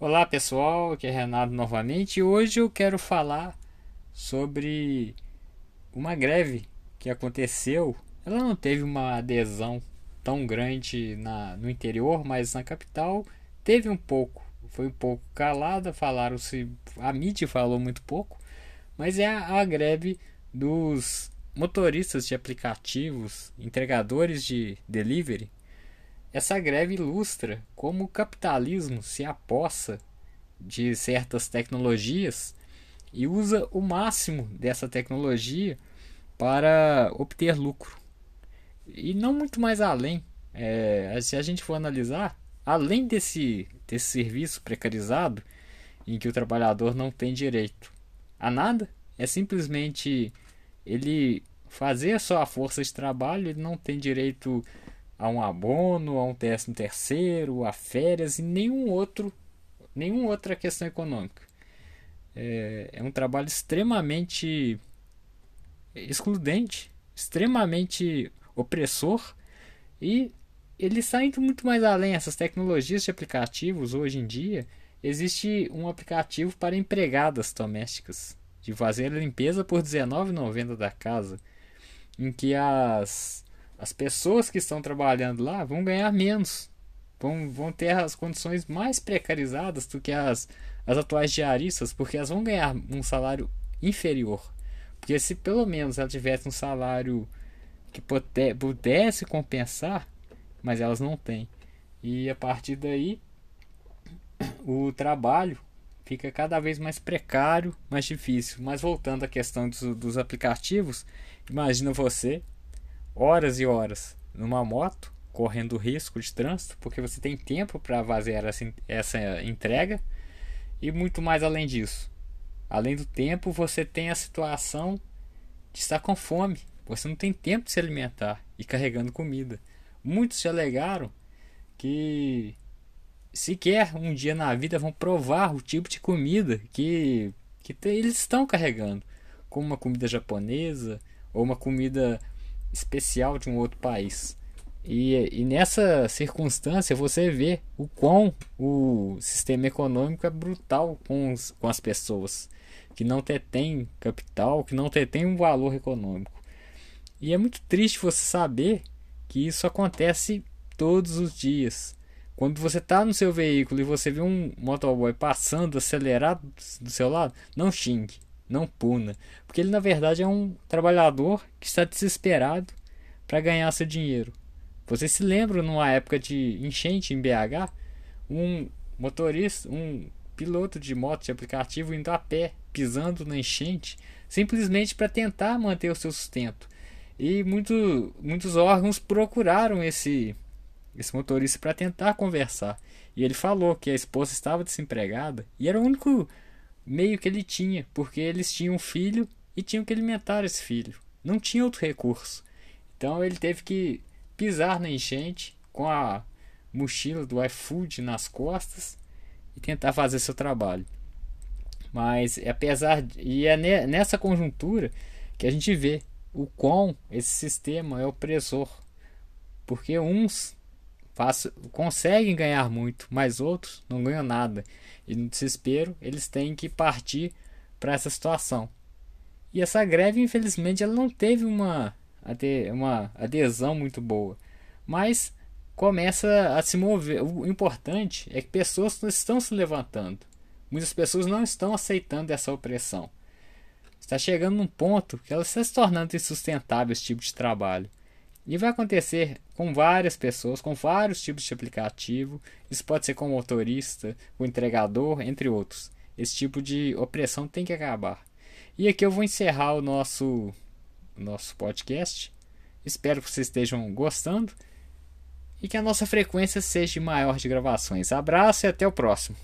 Olá pessoal, aqui é Renato novamente e hoje eu quero falar sobre uma greve que aconteceu. Ela não teve uma adesão tão grande na, no interior, mas na capital teve um pouco. Foi um pouco calada, falaram-se. A mídia falou muito pouco, mas é a, a greve dos motoristas de aplicativos, entregadores de delivery essa greve ilustra como o capitalismo se apossa de certas tecnologias e usa o máximo dessa tecnologia para obter lucro. E não muito mais além. É, se a gente for analisar, além desse, desse serviço precarizado, em que o trabalhador não tem direito a nada, é simplesmente ele fazer só a força de trabalho, ele não tem direito a um abono, a um décimo terceiro, a férias e nenhum outro, nenhuma outra questão econômica. É, é um trabalho extremamente excludente, extremamente opressor e ele está indo muito mais além. Essas tecnologias de aplicativos hoje em dia existe um aplicativo para empregadas domésticas de fazer a limpeza por R$19,90 da casa, em que as as pessoas que estão trabalhando lá vão ganhar menos, vão, vão ter as condições mais precarizadas do que as, as atuais diaristas, porque elas vão ganhar um salário inferior. Porque se pelo menos ela tivesse um salário que pudesse compensar, mas elas não têm. E a partir daí, o trabalho fica cada vez mais precário, mais difícil. Mas voltando à questão dos, dos aplicativos, imagina você horas e horas numa moto, correndo risco de trânsito, porque você tem tempo para fazer essa, essa entrega e muito mais além disso. Além do tempo, você tem a situação de estar com fome. Você não tem tempo de se alimentar e carregando comida. Muitos já alegaram que sequer um dia na vida vão provar o tipo de comida que, que eles estão carregando, como uma comida japonesa ou uma comida especial de um outro país. E, e nessa circunstância você vê o quão o sistema econômico é brutal com, os, com as pessoas que não detêm capital, que não detêm um valor econômico. E é muito triste você saber que isso acontece todos os dias. Quando você está no seu veículo e você vê um motoboy passando acelerado do seu lado, não xingue não puna, porque ele na verdade é um trabalhador que está desesperado para ganhar seu dinheiro. Você se lembra numa época de enchente em BH, um motorista, um piloto de moto de aplicativo indo a pé, pisando na enchente, simplesmente para tentar manter o seu sustento. E muito, muitos órgãos procuraram esse esse motorista para tentar conversar. E ele falou que a esposa estava desempregada e era o único meio que ele tinha, porque eles tinham um filho e tinham que alimentar esse filho. Não tinha outro recurso. Então ele teve que pisar na enchente com a mochila do iFood nas costas e tentar fazer seu trabalho. Mas apesar de, e é nessa conjuntura que a gente vê o quão esse sistema é opressor, porque uns faz, conseguem ganhar muito, mas outros não ganham nada. E no desespero, eles têm que partir para essa situação. E essa greve, infelizmente, ela não teve uma, uma adesão muito boa. Mas começa a se mover. O importante é que pessoas estão se levantando. Muitas pessoas não estão aceitando essa opressão. Está chegando num ponto que ela está se tornando insustentável esse tipo de trabalho. E vai acontecer com várias pessoas, com vários tipos de aplicativo. Isso pode ser com o motorista, com o entregador, entre outros. Esse tipo de opressão tem que acabar. E aqui eu vou encerrar o nosso, nosso podcast. Espero que vocês estejam gostando e que a nossa frequência seja maior de gravações. Abraço e até o próximo.